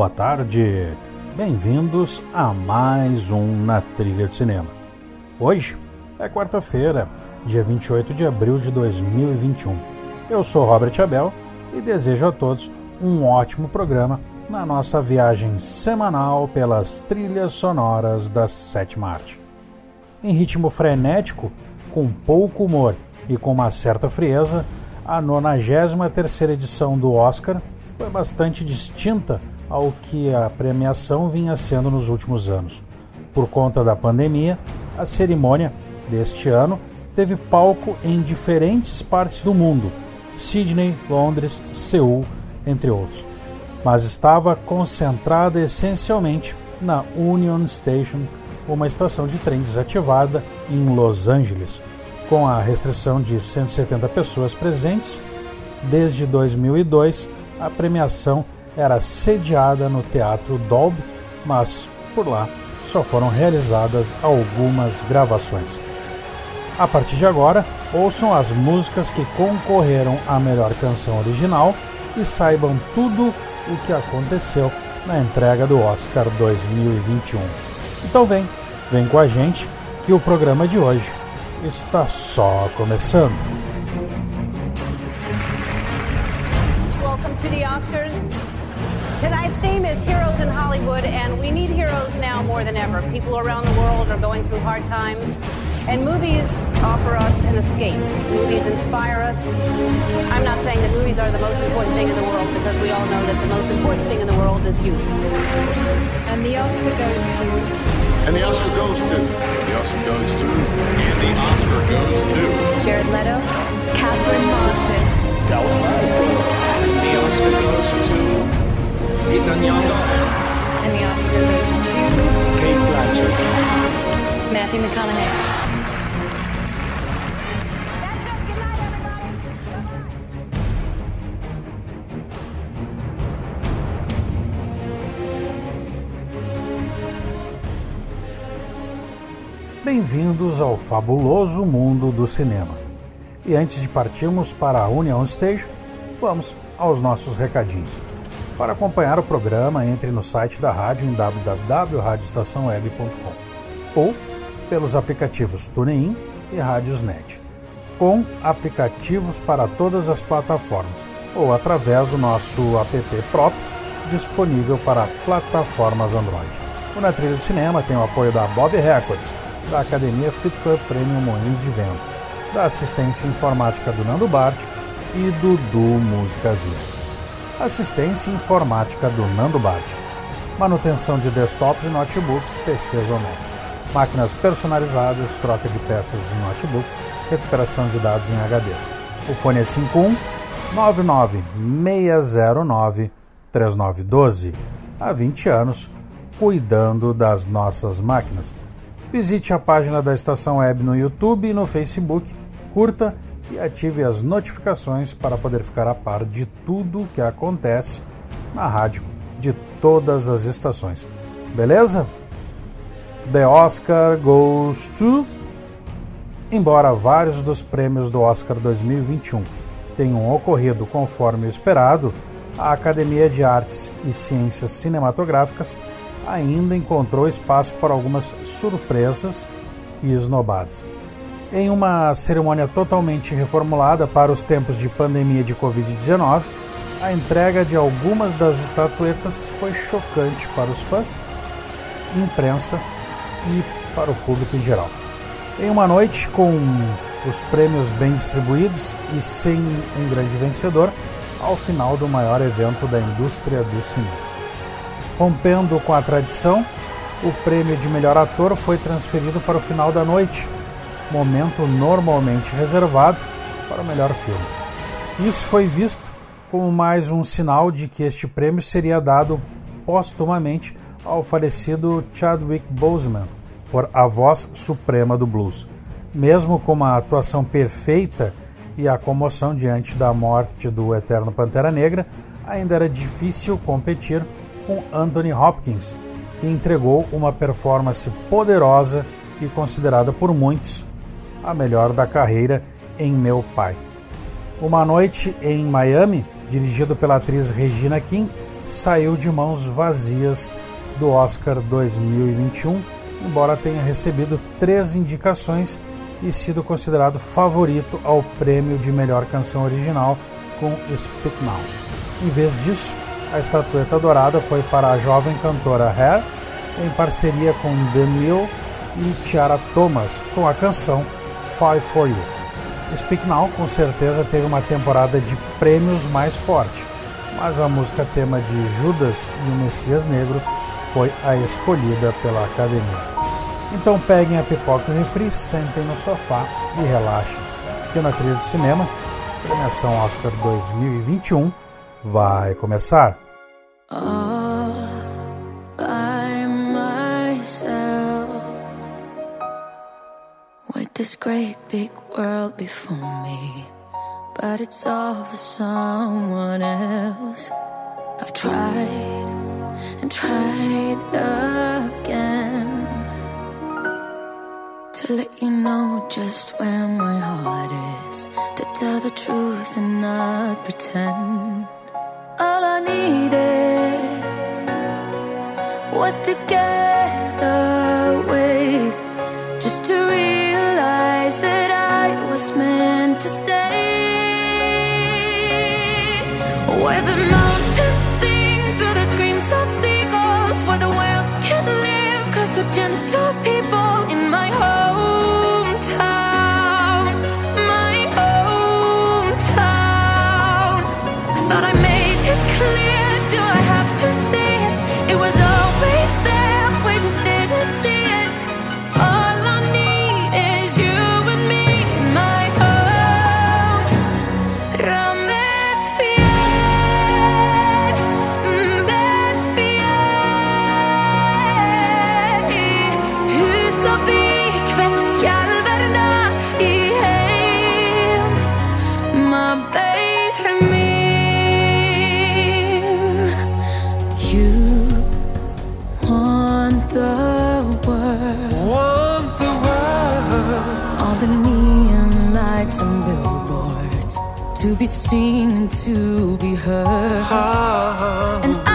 Boa tarde, bem-vindos a mais um Na Trilha de Cinema. Hoje é quarta-feira, dia 28 de abril de 2021. Eu sou Robert Abel e desejo a todos um ótimo programa na nossa viagem semanal pelas trilhas sonoras da sétima arte. Em ritmo frenético, com pouco humor e com uma certa frieza, a 93 edição do Oscar foi bastante distinta ao que a premiação vinha sendo nos últimos anos. Por conta da pandemia, a cerimônia deste ano teve palco em diferentes partes do mundo, Sydney, Londres, Seul, entre outros, mas estava concentrada essencialmente na Union Station, uma estação de trem desativada em Los Angeles, com a restrição de 170 pessoas presentes. Desde 2002, a premiação era sediada no Teatro Dolby, mas por lá só foram realizadas algumas gravações. A partir de agora, ouçam as músicas que concorreram à melhor canção original e saibam tudo o que aconteceu na entrega do Oscar 2021. Então vem, vem com a gente que o programa de hoje está só começando. Welcome to the Oscars. Tonight's theme is Heroes in Hollywood, and we need heroes now more than ever. People around the world are going through hard times, and movies offer us an escape. Movies inspire us. I'm not saying that movies are the most important thing in the world, because we all know that the most important thing in the world is youth. And the Oscar goes to. And the Oscar goes to. The Oscar goes to. And the Oscar goes to. Jared Leto. Catherine Martin. Dallas Masterson. The Oscar goes to. Ethan Young. And the Oscar goes to. Kate Blanchett. Matthew McConaughey. Bem-vindos ao fabuloso mundo do cinema. E antes de partirmos para a Union Stage, vamos aos nossos recadinhos. Para acompanhar o programa, entre no site da rádio em www.radioestaçãoweb.com ou pelos aplicativos TuneIn e Radiosnet, com aplicativos para todas as plataformas ou através do nosso app próprio disponível para plataformas Android. O Na Trilha de Cinema tem o apoio da Bob Records, da Academia Fit Club Premium Moinhos de Vento, da assistência informática do Nando Bart e do Du Música Viva. Assistência informática do Nando Bart. Manutenção de desktops e notebooks, PCs ou Macs. Máquinas personalizadas, troca de peças em notebooks, recuperação de dados em HDs. O fone é 51 99 609 3912. Há 20 anos, cuidando das nossas máquinas. Visite a página da Estação Web no YouTube e no Facebook. Curta e ative as notificações para poder ficar a par de tudo que acontece na rádio de todas as estações. Beleza? The Oscar goes to. Embora vários dos prêmios do Oscar 2021 tenham ocorrido conforme o esperado, a Academia de Artes e Ciências Cinematográficas ainda encontrou espaço para algumas surpresas e esnobadas. Em uma cerimônia totalmente reformulada para os tempos de pandemia de Covid-19, a entrega de algumas das estatuetas foi chocante para os fãs, imprensa e para o público em geral. Em uma noite com os prêmios bem distribuídos e sem um grande vencedor, ao final do maior evento da indústria do cinema. Rompendo com a tradição, o prêmio de melhor ator foi transferido para o final da noite, momento normalmente reservado para o melhor filme. Isso foi visto como mais um sinal de que este prêmio seria dado póstumamente ao falecido Chadwick Boseman por A Voz Suprema do Blues. Mesmo com uma atuação perfeita e a comoção diante da morte do eterno Pantera Negra, ainda era difícil competir com Anthony Hopkins, que entregou uma performance poderosa e considerada por muitos a melhor da carreira em Meu Pai. Uma Noite em Miami, dirigido pela atriz Regina King, saiu de mãos vazias do Oscar 2021, embora tenha recebido três indicações e sido considerado favorito ao prêmio de melhor canção original com Speak Now. Em vez disso, a estatueta dourada foi para a jovem cantora Hair, em parceria com Daniel e Tiara Thomas, com a canção Five For You. Speak Now com certeza teve uma temporada de prêmios mais forte, mas a música tema de Judas e o Messias Negro foi a escolhida pela academia. Então peguem a pipoca e o refri, sentem no sofá e relaxem, que na trilha do cinema, premiação Oscar 2021 vai começar. All this great big world before me, but it's all for someone else. I've tried and tried again to let you know just where my heart is, to tell the truth and not pretend. All I needed was to get meant to stay. Where the mountains sing through the screams of seagulls, where the whales can't live cause they're gentle people the world. Want the world. All the neon lights and billboards To be seen and to be heard. And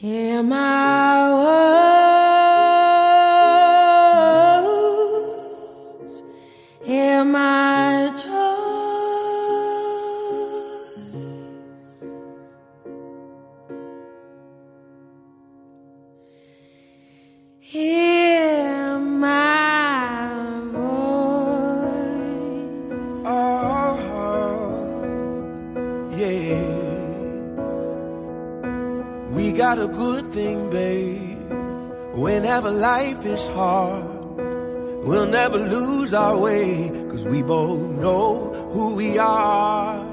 Hear my word. We'll never lose our way. Cause we both know who we are.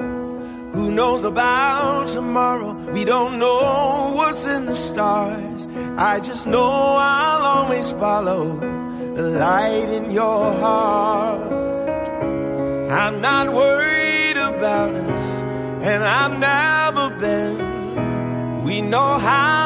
Who knows about tomorrow? We don't know what's in the stars. I just know I'll always follow the light in your heart. I'm not worried about us, and I've never been. We know how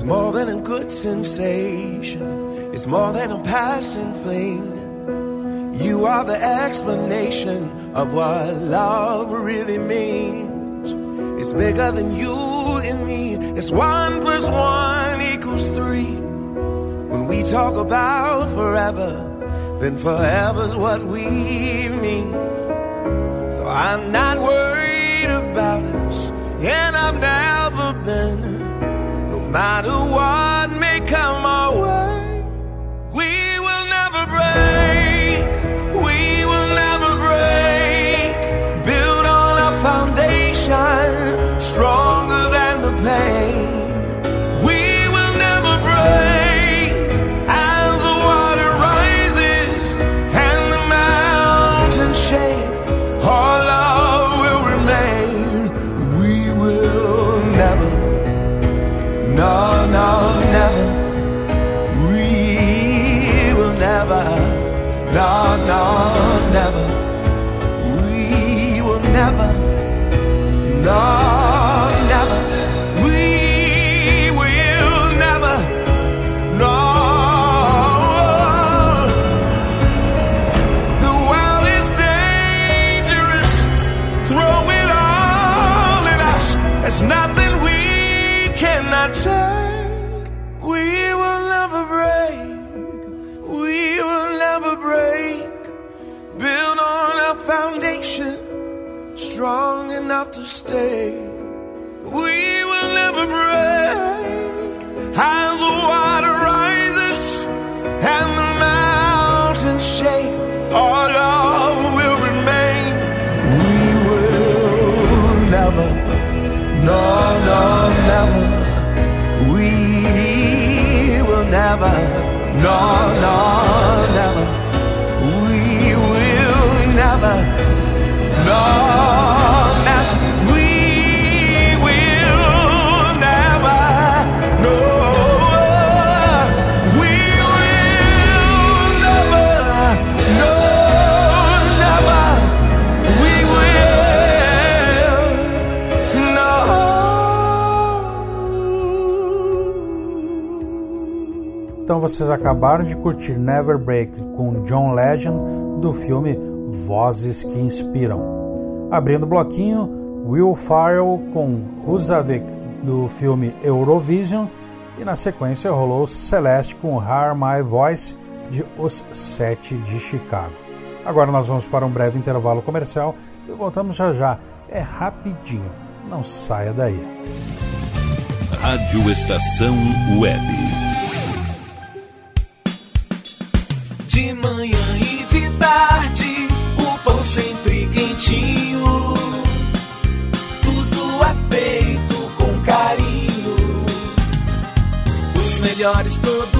It's more than a good sensation. It's more than a passing fling. You are the explanation of what love really means. It's bigger than you and me. It's one plus one equals three. When we talk about forever, then forever's what we mean. So I'm not worried about us, and I've never been. No matter what may come our stay. We will never break. As the water rises and the mountains shake, our love will remain. We will never, no, no, never. We will never, no, no, Vocês acabaram de curtir Never Break com John Legend do filme Vozes que Inspiram. Abrindo o bloquinho, Will Farrell com Husavik do filme Eurovision e na sequência rolou Celeste com Hear My Voice de Os Sete de Chicago. Agora nós vamos para um breve intervalo comercial e voltamos já já. É rapidinho, não saia daí. Rádio Estação Web. Tarde, o pão sempre quentinho. Tudo é feito com carinho. Os melhores produtos,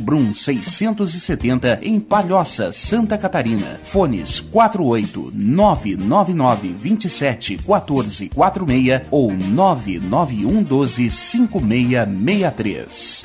Brum 670 em Palhoça, Santa Catarina. Fones 48 999 27 14 46 ou 991 12 5663.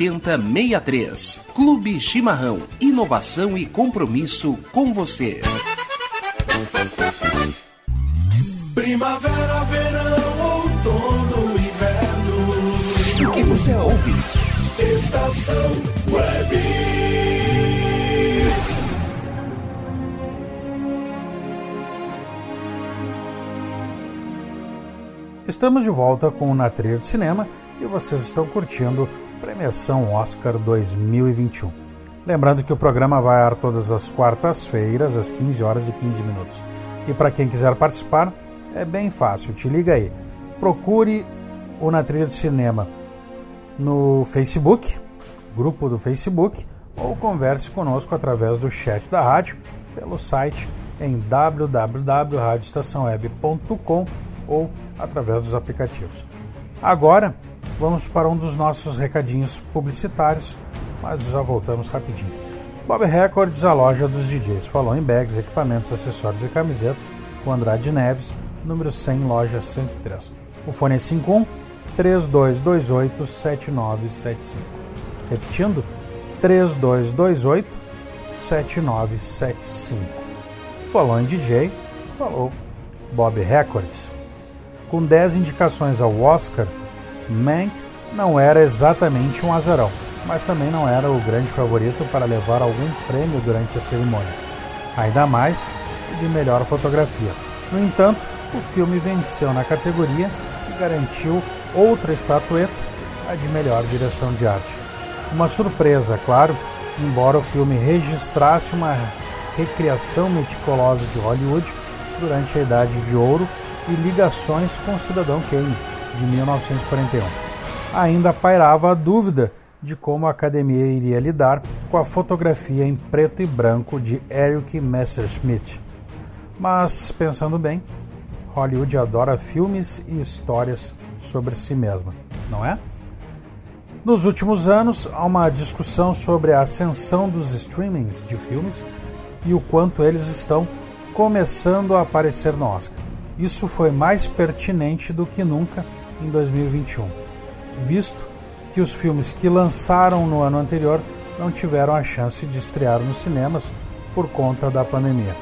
7063. Clube Chimarrão. Inovação e compromisso com você. Primavera, verão, outono, inverno. O que você ouve? Estação Web. Estamos de volta com o Na Trilha de Cinema e vocês estão curtindo Premiação Oscar 2021. Lembrando que o programa vai ar todas as quartas-feiras, às 15 horas e 15 minutos. E para quem quiser participar, é bem fácil, te liga aí. Procure o Na Trilha de Cinema no Facebook, grupo do Facebook, ou converse conosco através do chat da rádio pelo site em www.radioestaçãoweb.com ou através dos aplicativos. Agora, vamos para um dos nossos recadinhos publicitários, mas já voltamos rapidinho. Bob Records, a loja dos DJs. Falou em bags, equipamentos, acessórios e camisetas com Andrade Neves, número 100, loja 103. O fone é 51 3228 7975. Repetindo, 3228 7975. Falou em DJ, falou Bob Records. Com 10 indicações ao Oscar, Mank não era exatamente um azarão, mas também não era o grande favorito para levar algum prêmio durante a cerimônia, ainda mais de melhor fotografia. No entanto, o filme venceu na categoria e garantiu outra estatueta, a de melhor direção de arte. Uma surpresa, claro, embora o filme registrasse uma recriação meticulosa de Hollywood durante a Idade de Ouro e ligações com o Cidadão Kane, de 1941. Ainda pairava a dúvida de como a academia iria lidar com a fotografia em preto e branco de Eric Messerschmitt. Mas, pensando bem, Hollywood adora filmes e histórias sobre si mesma, não é? Nos últimos anos, há uma discussão sobre a ascensão dos streamings de filmes e o quanto eles estão começando a aparecer no Oscar. Isso foi mais pertinente do que nunca em 2021. visto que os filmes que lançaram no ano anterior não tiveram a chance de estrear nos cinemas por conta da pandemia.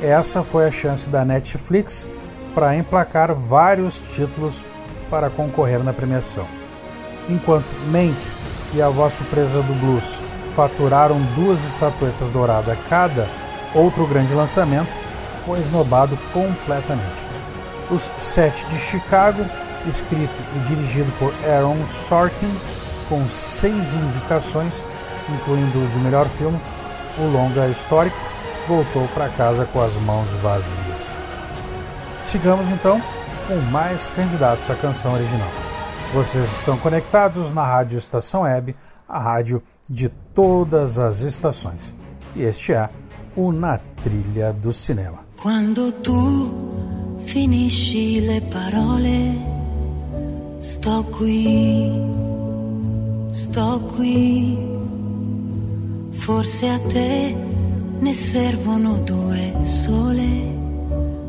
Essa foi a chance da Netflix para emplacar vários títulos para concorrer na premiação. Enquanto Mank e A Voz Surpresa do Blues faturaram duas estatuetas douradas cada, outro grande lançamento foi esnobado completamente. Os Sete de Chicago, escrito e dirigido por Aaron Sorkin, com seis indicações, incluindo de melhor filme, o longa histórico, voltou para casa com as mãos vazias. Sigamos então com mais candidatos à canção original. Vocês estão conectados na Rádio Estação Web, a rádio de todas as estações. E este é o Na Trilha do Cinema. Quando tu finisci le parole, sto qui, sto qui. Forse a te ne servono due sole.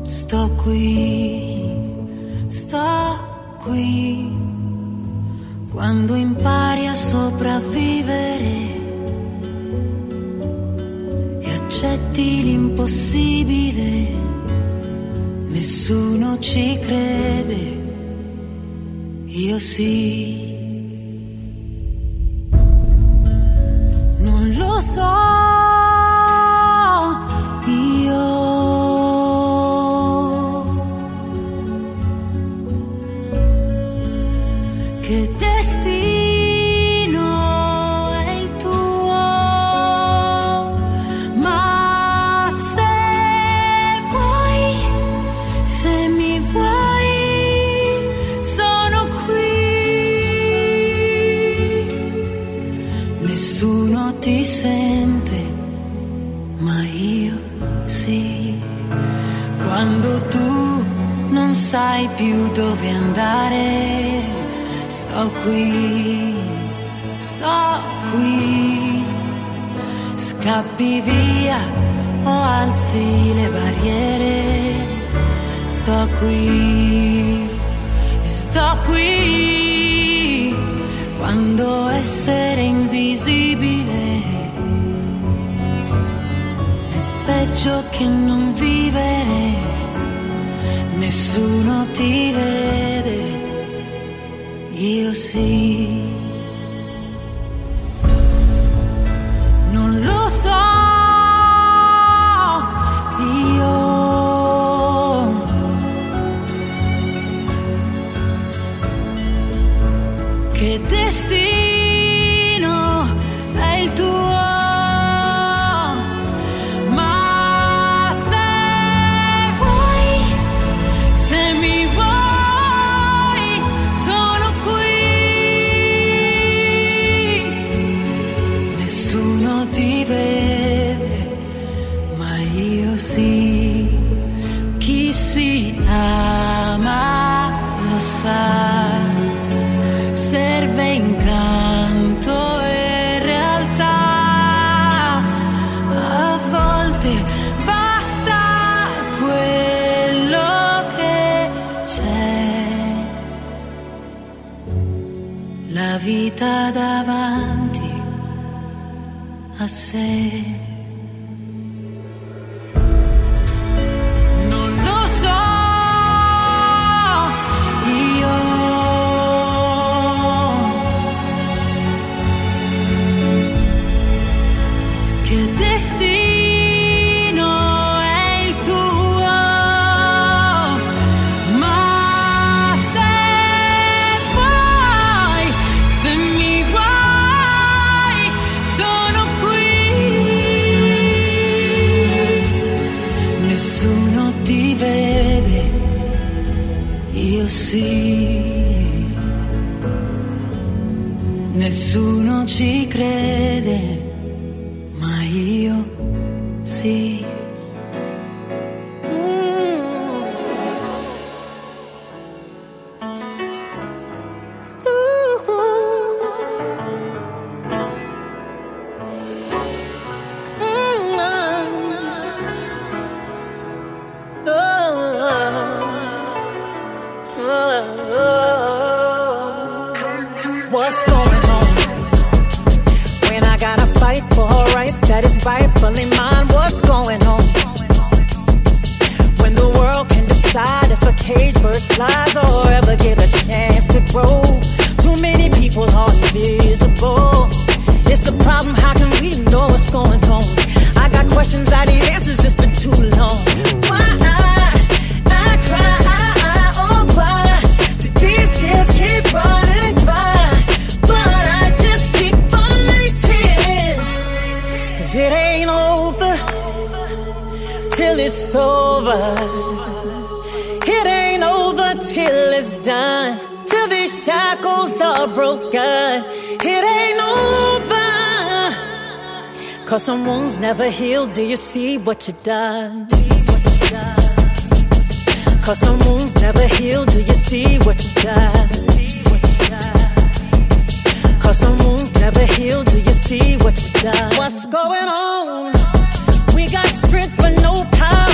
Sto qui, sto qui. Quando impari a sopravvivere e accetti l'impossibile, nessuno ci crede. y así no lo soy yo que testigo sente, ma io sì. Quando tu non sai più dove andare, sto qui, sto qui. Scappi via o alzi le barriere, sto qui, sto qui. Quando essere invisibile peggio che non vivere, nessuno ti vede, io sì. Vita davanti a sé. Till it's over. It ain't over till it's done. Till these shackles are broken. It ain't over. Cause some wounds never heal. Do you see what you done? Cause some wounds never heal. Do you see what you done? Cause some wounds never heal. Do you see what you done? What's going on? Strength but no power.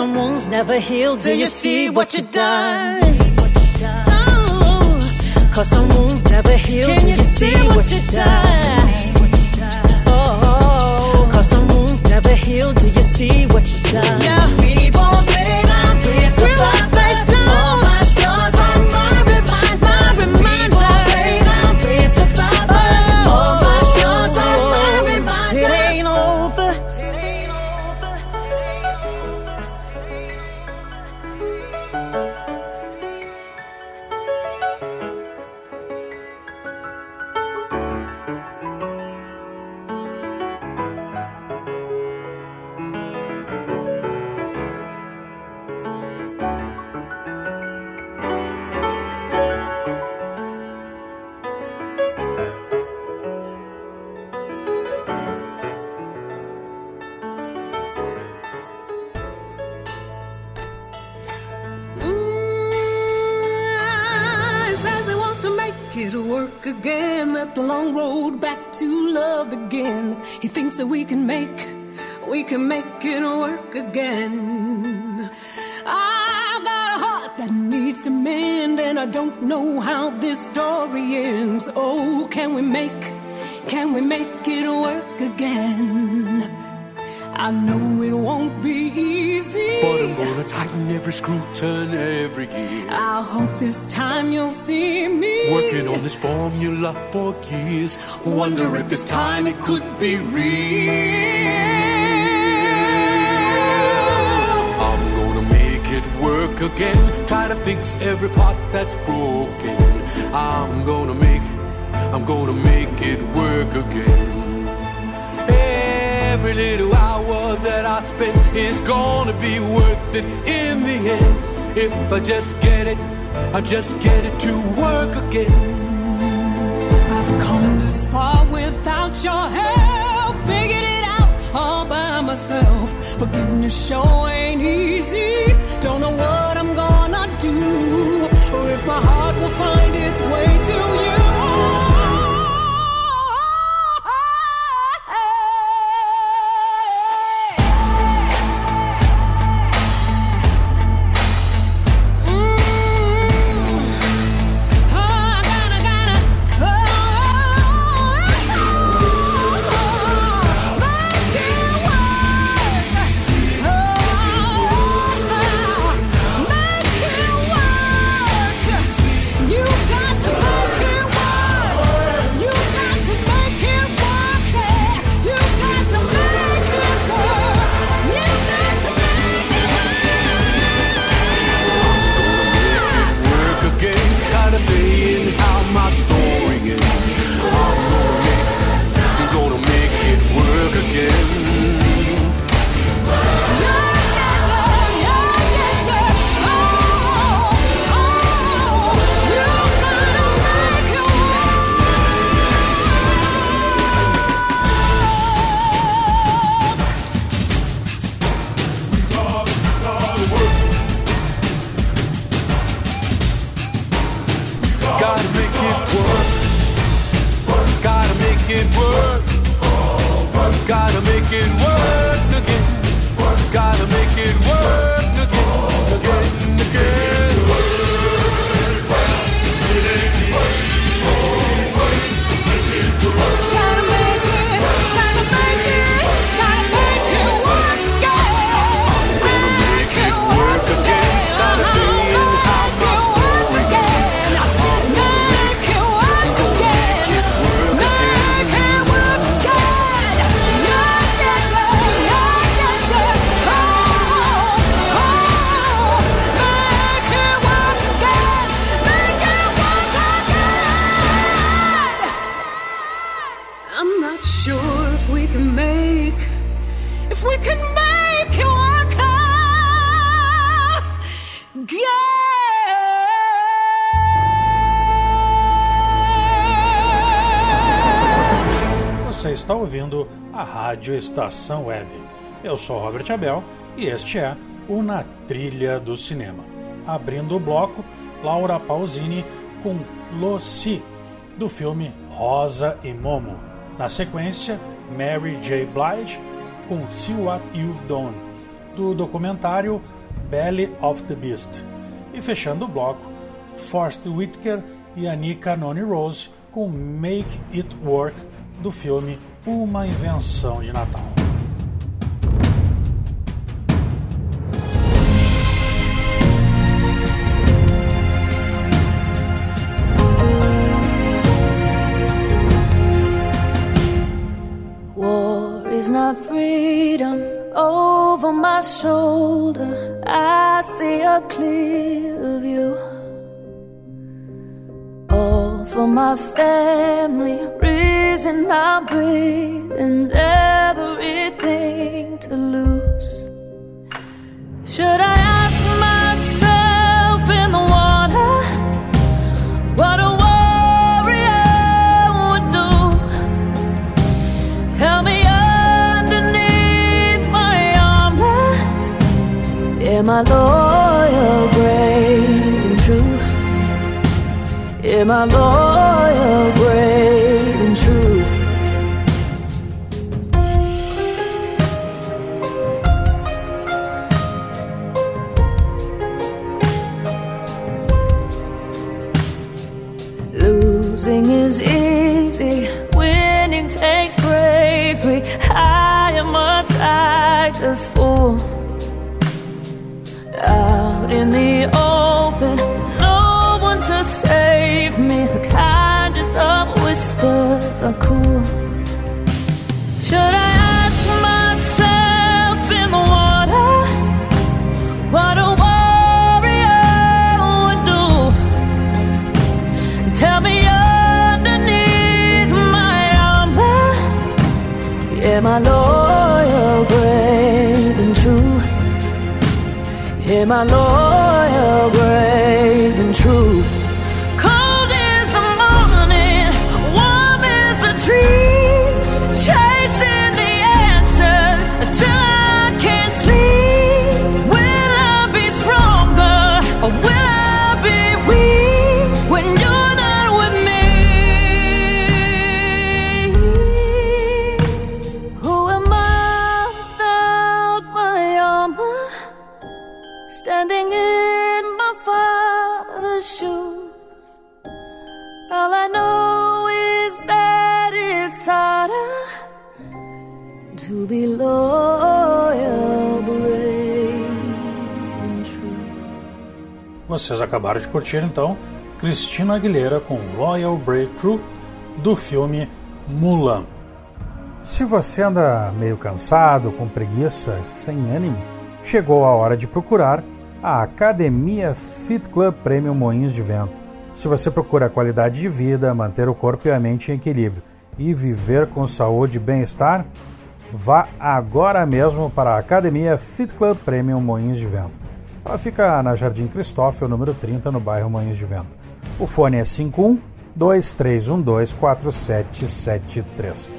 Some wounds never heal. Do you see what you done? Oh, Cause some wounds never heal. Can you see what you done? Oh, Cause some wounds never heal. Do you see what you done? The long road back to love again. He thinks that we can make, we can make it work again. I've got a heart that needs to mend, and I don't know how this story ends. Oh, can we make, can we make it work again? I know it won't be easy. Gonna tighten every screw, turn every gear. I hope this time you'll see me Working on this formula for years. Wonder if this time it could be real. I'm gonna make it work again. Try to fix every part that's broken. I'm gonna make, I'm gonna make it work again. Every little hour that I spend is gonna be worth it in the end. If I just get it, I just get it to work again. I've come this far without your help. Figured it out all by myself. Forgiveness sure ain't easy. Don't know what I'm gonna do. Or if my heart will find its way to you. Você está ouvindo a Rádio Estação Web. Eu sou Robert Abel e este é o Na Trilha do Cinema. Abrindo o bloco, Laura Pausini com Lucy, do filme Rosa e Momo. Na sequência, Mary J. Blige com See What You've Done, do documentário Belly of the Beast. E fechando o bloco, Forrest Whitaker e Anika Noni Rose com Make It Work, do filme Uma Invenção de Natal. War is not freedom over my shoulder. I see a clear view. For my family, reason I'm breathing, everything to lose. Should I ask myself in the water what a warrior would do? Tell me underneath my armor, am I loyal, Am I loyal, brave, and true? Losing is easy, winning takes bravery. I am a tiger's fool. Out in the open, are cool. Should I ask myself in the water what a warrior would do? Tell me underneath my armor, am I loyal, brave, and true? Am I loyal, Vocês acabaram de curtir então Cristina Aguilera com Loyal True do filme Mulan. Se você anda meio cansado, com preguiça, sem ânimo, chegou a hora de procurar a Academia Fit Club Premium Moinhos de Vento. Se você procura qualidade de vida, manter o corpo e a mente em equilíbrio e viver com saúde e bem-estar, vá agora mesmo para a Academia Fit Club Premium Moinhos de Vento. Ela fica na Jardim Cristófilo, número 30, no bairro Moinhos de Vento. O fone é 51 2312 4773.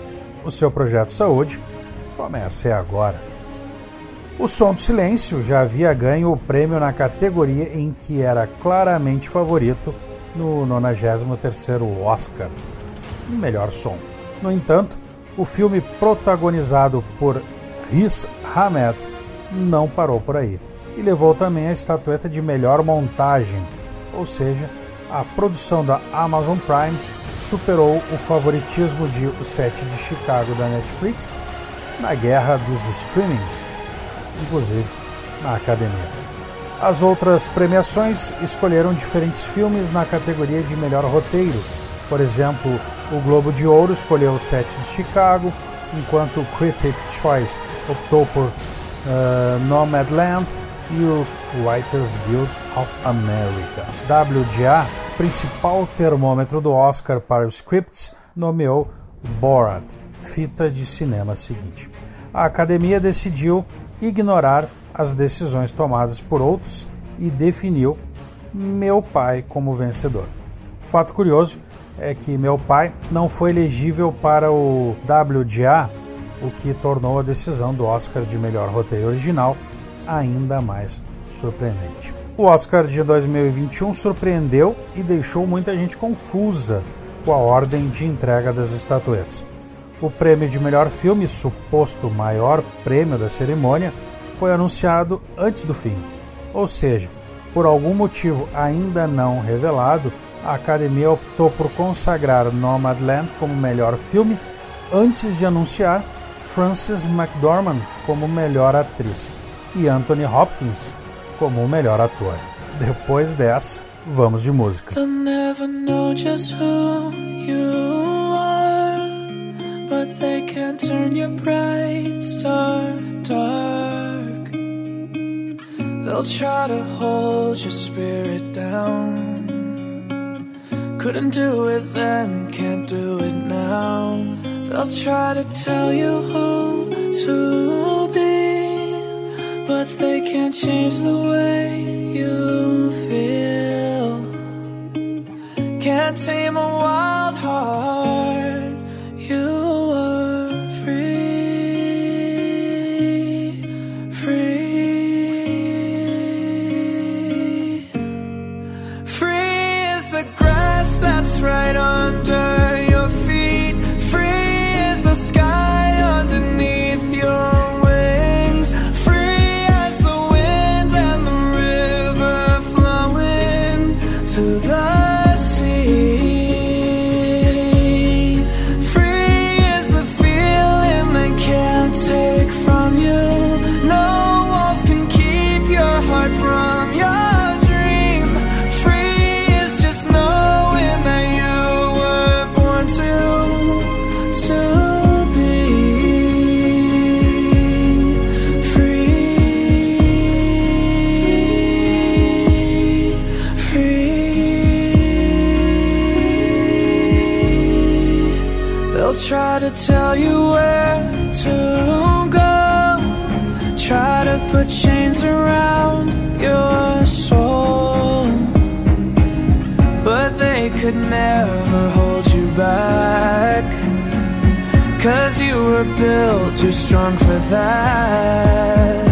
O seu projeto Saúde começa agora. O Som do Silêncio já havia ganho o prêmio na categoria em que era claramente favorito no 93º Oscar, melhor som. No entanto, o filme protagonizado por Riz Ahmed não parou por aí e levou também a estatueta de melhor montagem, ou seja, a produção da Amazon Prime superou o favoritismo de O Sete de Chicago da Netflix na guerra dos streamings, inclusive na academia. As outras premiações escolheram diferentes filmes na categoria de melhor roteiro. Por exemplo, o Globo de Ouro escolheu O Sete de Chicago, enquanto o Critics' Choice optou por uh, Nomadland o Writers Guild of America. WGA, principal termômetro do Oscar para os scripts, nomeou Borat, fita de cinema seguinte. a academia decidiu ignorar as decisões tomadas por outros e definiu meu pai como vencedor. Fato curioso é que meu pai não foi elegível para o WGA, o que tornou a decisão do Oscar de melhor roteiro original ainda mais surpreendente. O Oscar de 2021 surpreendeu e deixou muita gente confusa com a ordem de entrega das estatuetas. O prêmio de melhor filme, suposto maior prêmio da cerimônia, foi anunciado antes do fim. Ou seja, por algum motivo ainda não revelado, a academia optou por consagrar Nomadland como melhor filme antes de anunciar Frances McDormand como melhor atriz e Anthony Hopkins como melhor ator. Depois dessa, vamos de música. They'll try to hold your spirit down. Couldn't do it then, can't do it now. They'll try to tell you who to but they can't change the way you feel. Can't tame a wild built too strong for that.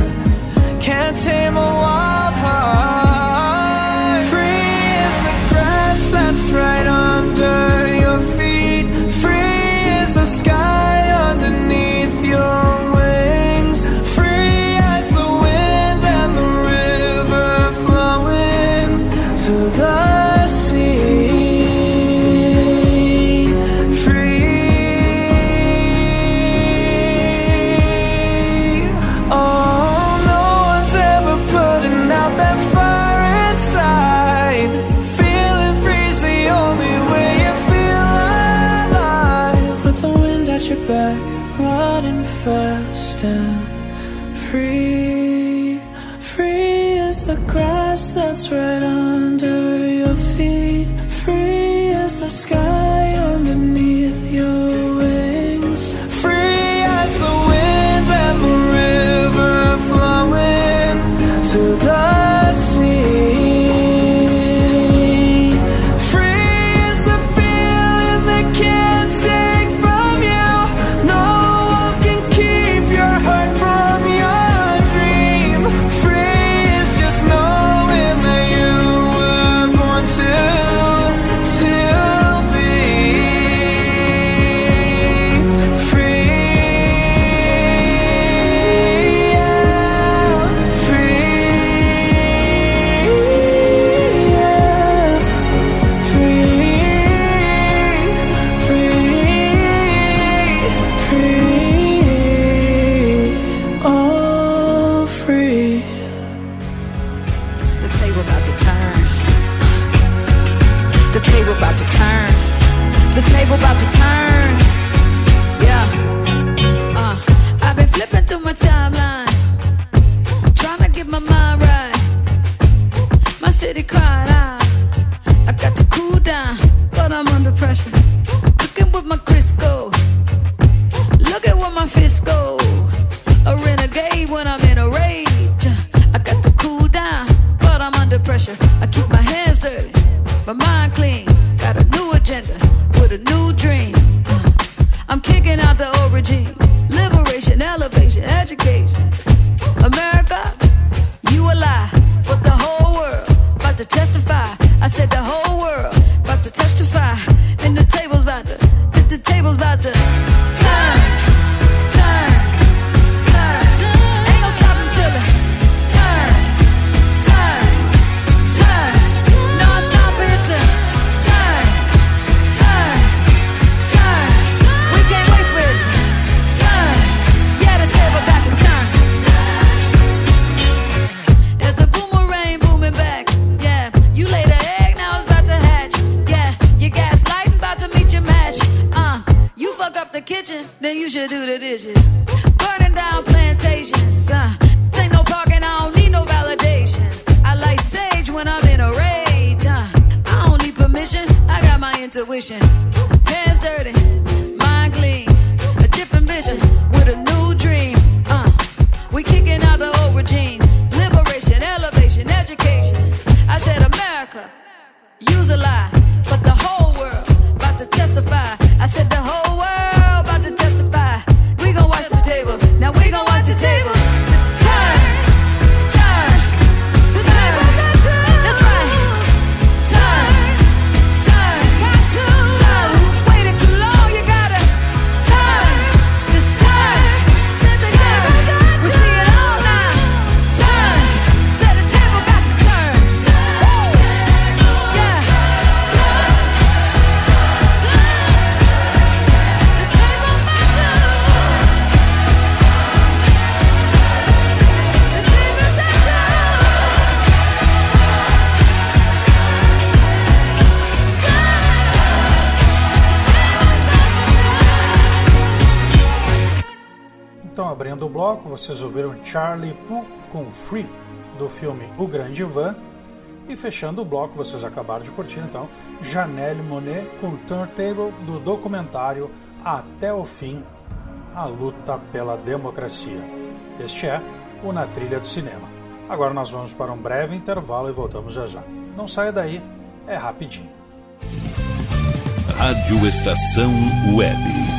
Vocês ouviram Charlie Puth com Free, do filme O Grande Van. E fechando o bloco, vocês acabaram de curtir, então, Janelle Monet com Turntable, do documentário Até o Fim, a luta pela democracia. Este é o Na Trilha do Cinema. Agora nós vamos para um breve intervalo e voltamos já já. Não saia daí, é rapidinho. Rádio Estação Web.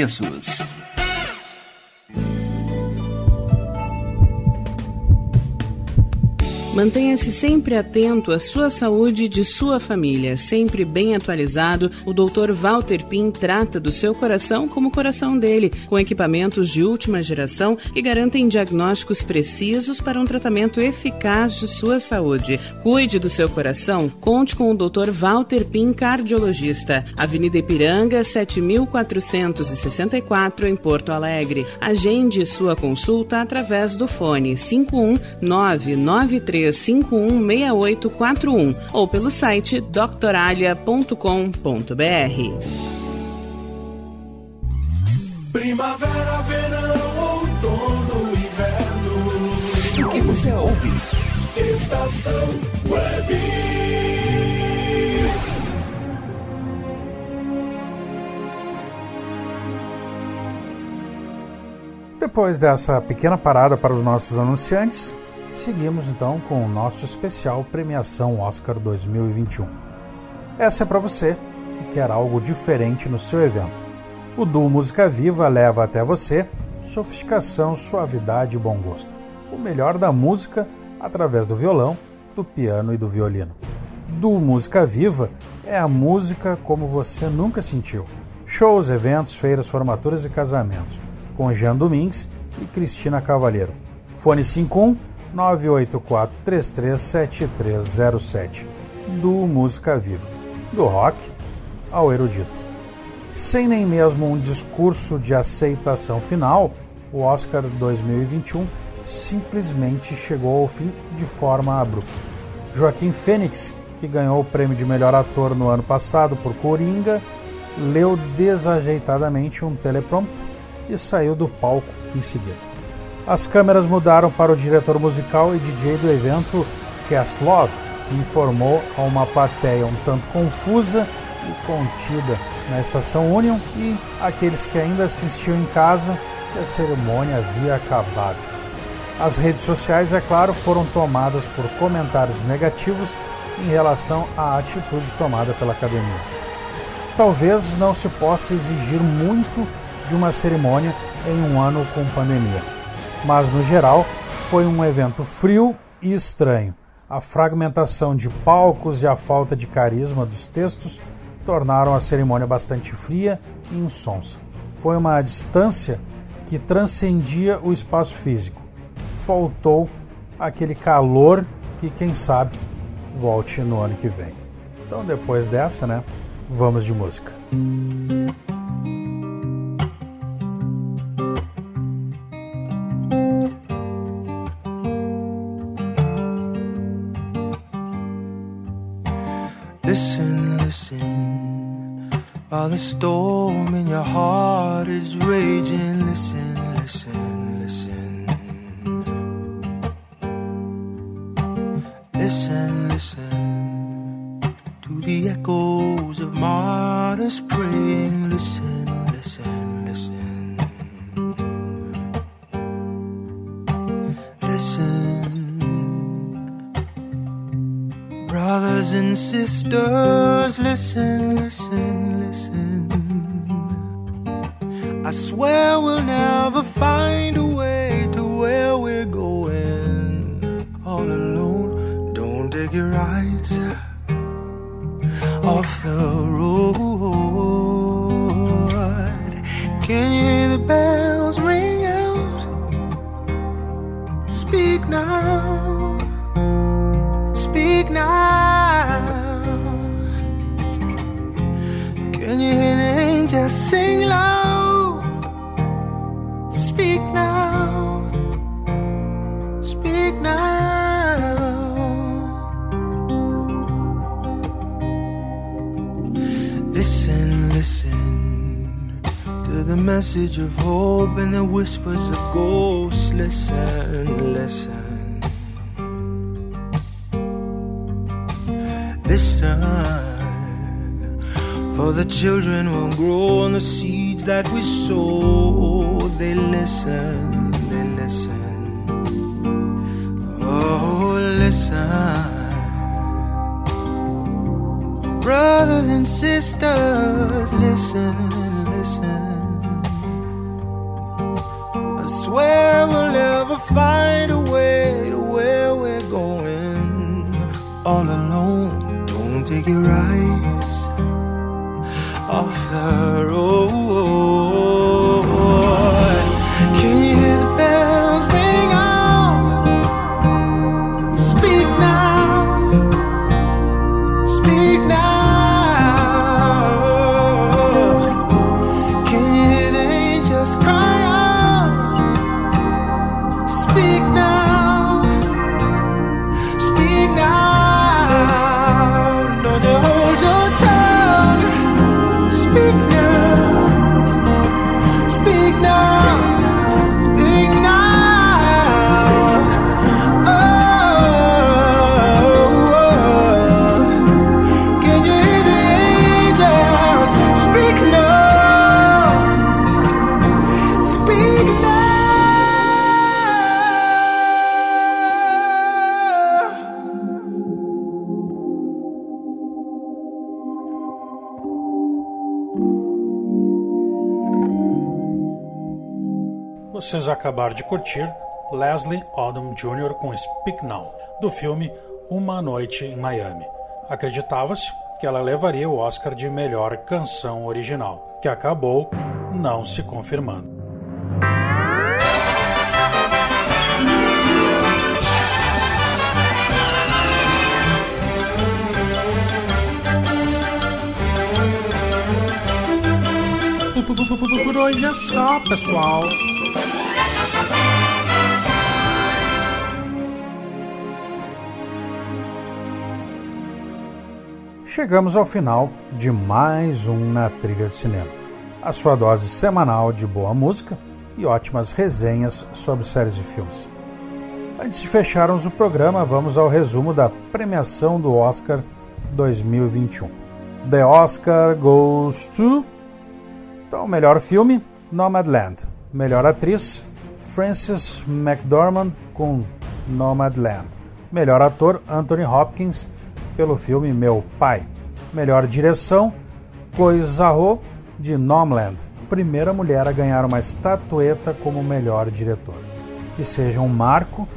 preços. Mantenha-se sempre atento à sua saúde e de sua família. Sempre bem atualizado, o Dr. Walter Pin trata do seu coração como o coração dele, com equipamentos de última geração que garantem diagnósticos precisos para um tratamento eficaz de sua saúde. Cuide do seu coração, conte com o Dr. Walter Pin, cardiologista. Avenida Ipiranga, 7464, em Porto Alegre. Agende sua consulta através do fone 51993 33516841 ou pelo site doctoralia.com.br. Primavera, verão, outono, inverno. O que você ouve? Estação Web. Depois dessa pequena parada para os nossos anunciantes, seguimos então com o nosso especial Premiação Oscar 2021. Essa é para você que quer algo diferente no seu evento. O Duo Música Viva leva até você sofisticação, suavidade e bom gosto. O melhor da música através do violão, do piano e do violino. Duo Música Viva é a música como você nunca sentiu. Shows, eventos, feiras, formaturas e casamentos. Com Jean Domingues e Cristina Cavalheiro. Fone 51 984337307 do Música Viva, do rock ao erudito. Sem nem mesmo um discurso de aceitação final, o Oscar 2021 simplesmente chegou ao fim de forma abrupta. Joaquim Fênix, que ganhou o prêmio de melhor ator no ano passado por Coringa, leu desajeitadamente um teleprompter e saiu do palco em seguida. As câmeras mudaram para o diretor musical e DJ do evento, Cass Love, que informou a uma plateia um tanto confusa e contida na estação Union e aqueles que ainda assistiam em casa que a cerimônia havia acabado. As redes sociais, é claro, foram tomadas por comentários negativos em relação à atitude tomada pela academia. Talvez não se possa exigir muito de uma cerimônia em um ano com pandemia mas no geral foi um evento frio e estranho. A fragmentação de palcos e a falta de carisma dos textos tornaram a cerimônia bastante fria e insonsa. Foi uma distância que transcendia o espaço físico. Faltou aquele calor que, quem sabe, volte no ano que vem. Então, depois dessa, né, vamos de música. 또 the children will grow on the seeds that we sow. They listen, they listen. Oh, listen. Brothers and sisters, listen, listen. I swear we'll never find a way to where we're going. All alone, don't take your eyes her. Oh, oh. oh. Acabaram de curtir Leslie Odom Jr. com Speak Now, do filme Uma Noite em Miami. Acreditava-se que ela levaria o Oscar de melhor canção original, que acabou não se confirmando. Por hoje é só, pessoal. Chegamos ao final de mais um Na Trilha de Cinema. A sua dose semanal de boa música e ótimas resenhas sobre séries e filmes. Antes de fecharmos o programa, vamos ao resumo da premiação do Oscar 2021. The Oscar goes to. Então, melhor filme: Nomadland. Melhor atriz: Frances McDormand com Nomadland. Melhor ator: Anthony Hopkins pelo filme Meu Pai. Melhor direção: Chloe Zhao de Nomadland. Primeira mulher a ganhar uma estatueta como melhor diretor. Que seja um marco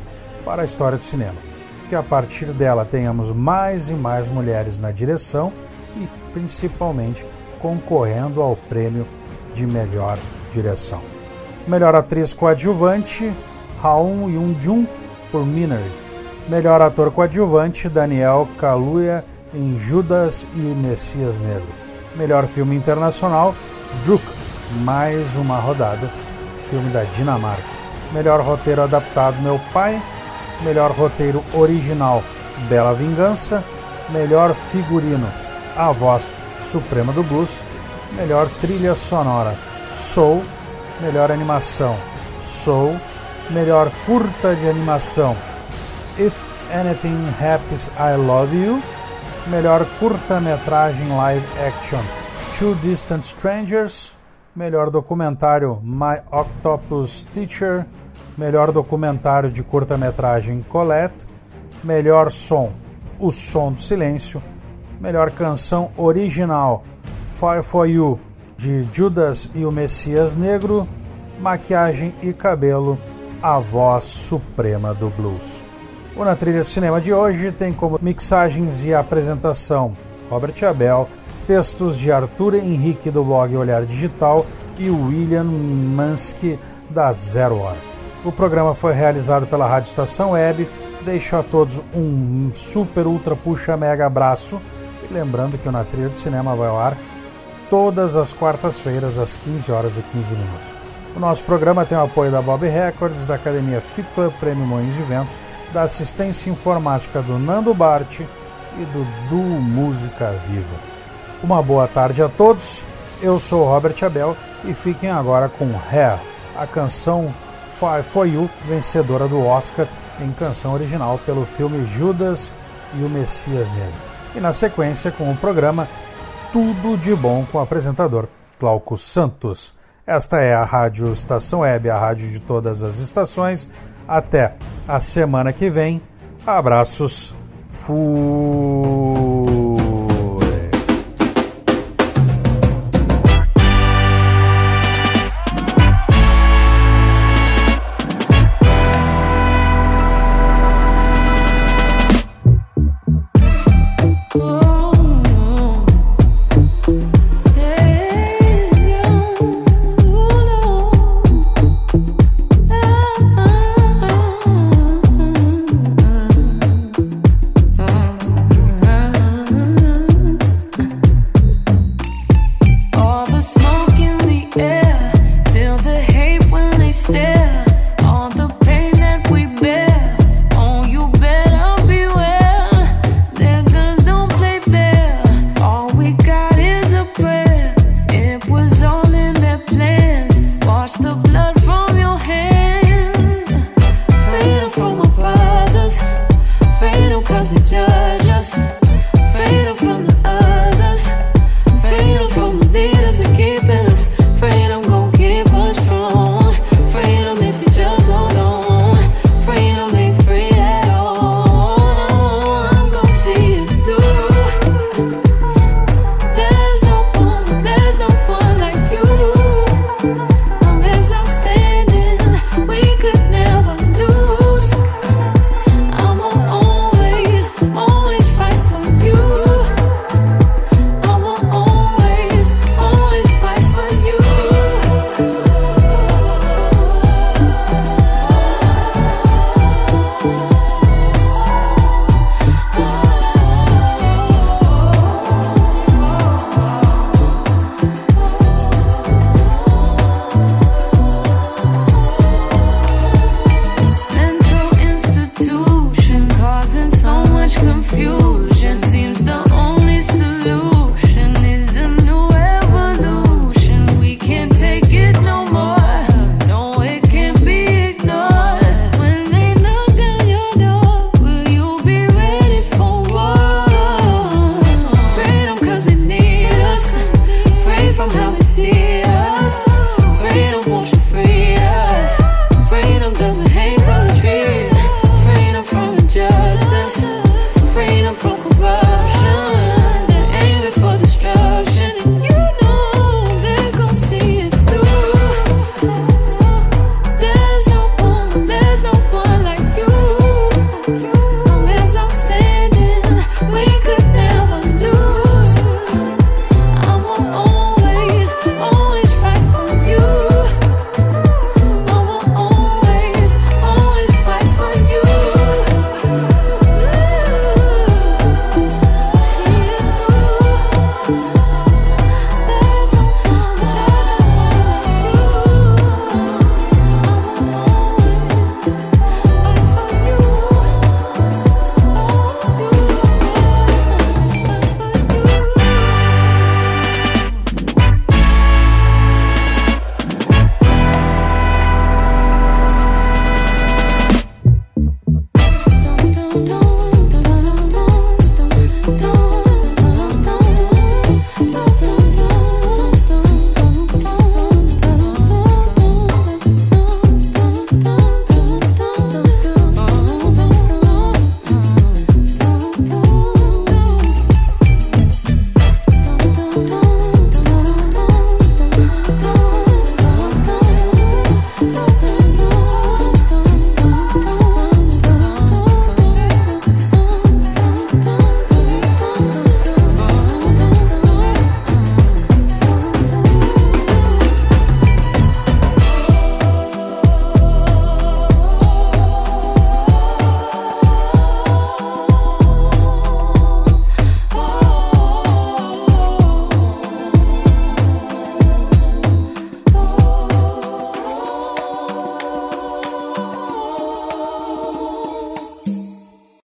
para a história do cinema. Que a partir dela tenhamos mais e mais mulheres na direção e principalmente concorrendo ao prêmio de melhor direção. Melhor atriz coadjuvante, Raon Yoon-jun por Minari. Melhor ator coadjuvante, Daniel Kaluuya em Judas e Messias Negro. Melhor filme internacional, Druk, mais uma rodada, filme da Dinamarca. Melhor roteiro adaptado, Meu Pai. Melhor roteiro original, Bela Vingança. Melhor figurino, A Voz Suprema do Blues. Melhor trilha sonora, Soul. Melhor animação, Soul. Melhor curta de animação, If Anything Happens, I Love You. Melhor curta-metragem live action, Two Distant Strangers. Melhor documentário, My Octopus Teacher. Melhor documentário de curta-metragem, Colette. Melhor som, O Som do Silêncio. Melhor canção original, Fire for You, de Judas e o Messias Negro. Maquiagem e cabelo, A Voz Suprema do Blues. O Na Trilha de Cinema de hoje tem como mixagens e apresentação Robert Abel, textos de Arthur Henrique do blog Olhar Digital e William Mansky da Zero Hora. O programa foi realizado pela Rádio Estação Web. Deixo a todos um super, ultra, puxa, mega abraço. E lembrando que o Na Trilha de Cinema vai ao ar todas as quartas-feiras, às 15 horas e 15 minutos. O nosso programa tem o apoio da Bob Records, da Academia Club Prêmio Moinhos de Vento, da assistência informática do Nando Bart e do Du Música Viva. Uma boa tarde a todos. Eu sou Robert Abel e fiquem agora com Hair, a canção Fire for You, vencedora do Oscar em canção original pelo filme Judas e o Messias Negro. E na sequência com o programa Tudo de Bom com o apresentador Glauco Santos. Esta é a Rádio Estação Web, a rádio de todas as estações. Até a semana que vem. Abraços. Fui.